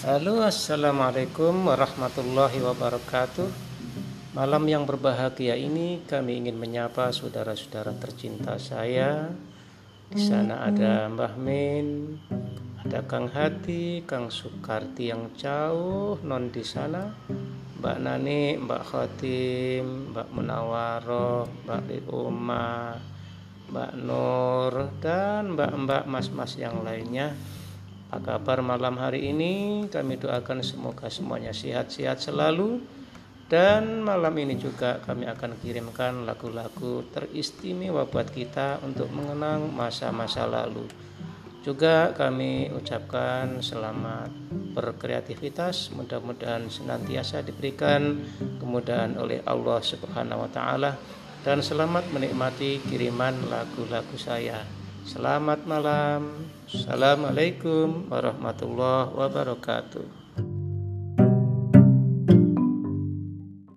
Halo assalamualaikum warahmatullahi wabarakatuh. Malam yang berbahagia ini kami ingin menyapa saudara-saudara tercinta saya. Di sana ada Mbah Min Ada Kang Hati, Kang Sukarti yang jauh non di sana Mbak Nani, Mbak Khotim, Mbak Munawaroh, Mbak Uma, Mbak Nur, dan mbak-mbak mas-mas yang lainnya apa kabar malam hari ini? Kami doakan semoga semuanya sehat-sehat selalu. Dan malam ini juga kami akan kirimkan lagu-lagu teristimewa buat kita untuk mengenang masa-masa lalu. Juga kami ucapkan selamat berkreativitas, mudah-mudahan senantiasa diberikan kemudahan oleh Allah Subhanahu wa taala dan selamat menikmati kiriman lagu-lagu saya. Selamat malam. Assalamualaikum warahmatullahi wabarakatuh.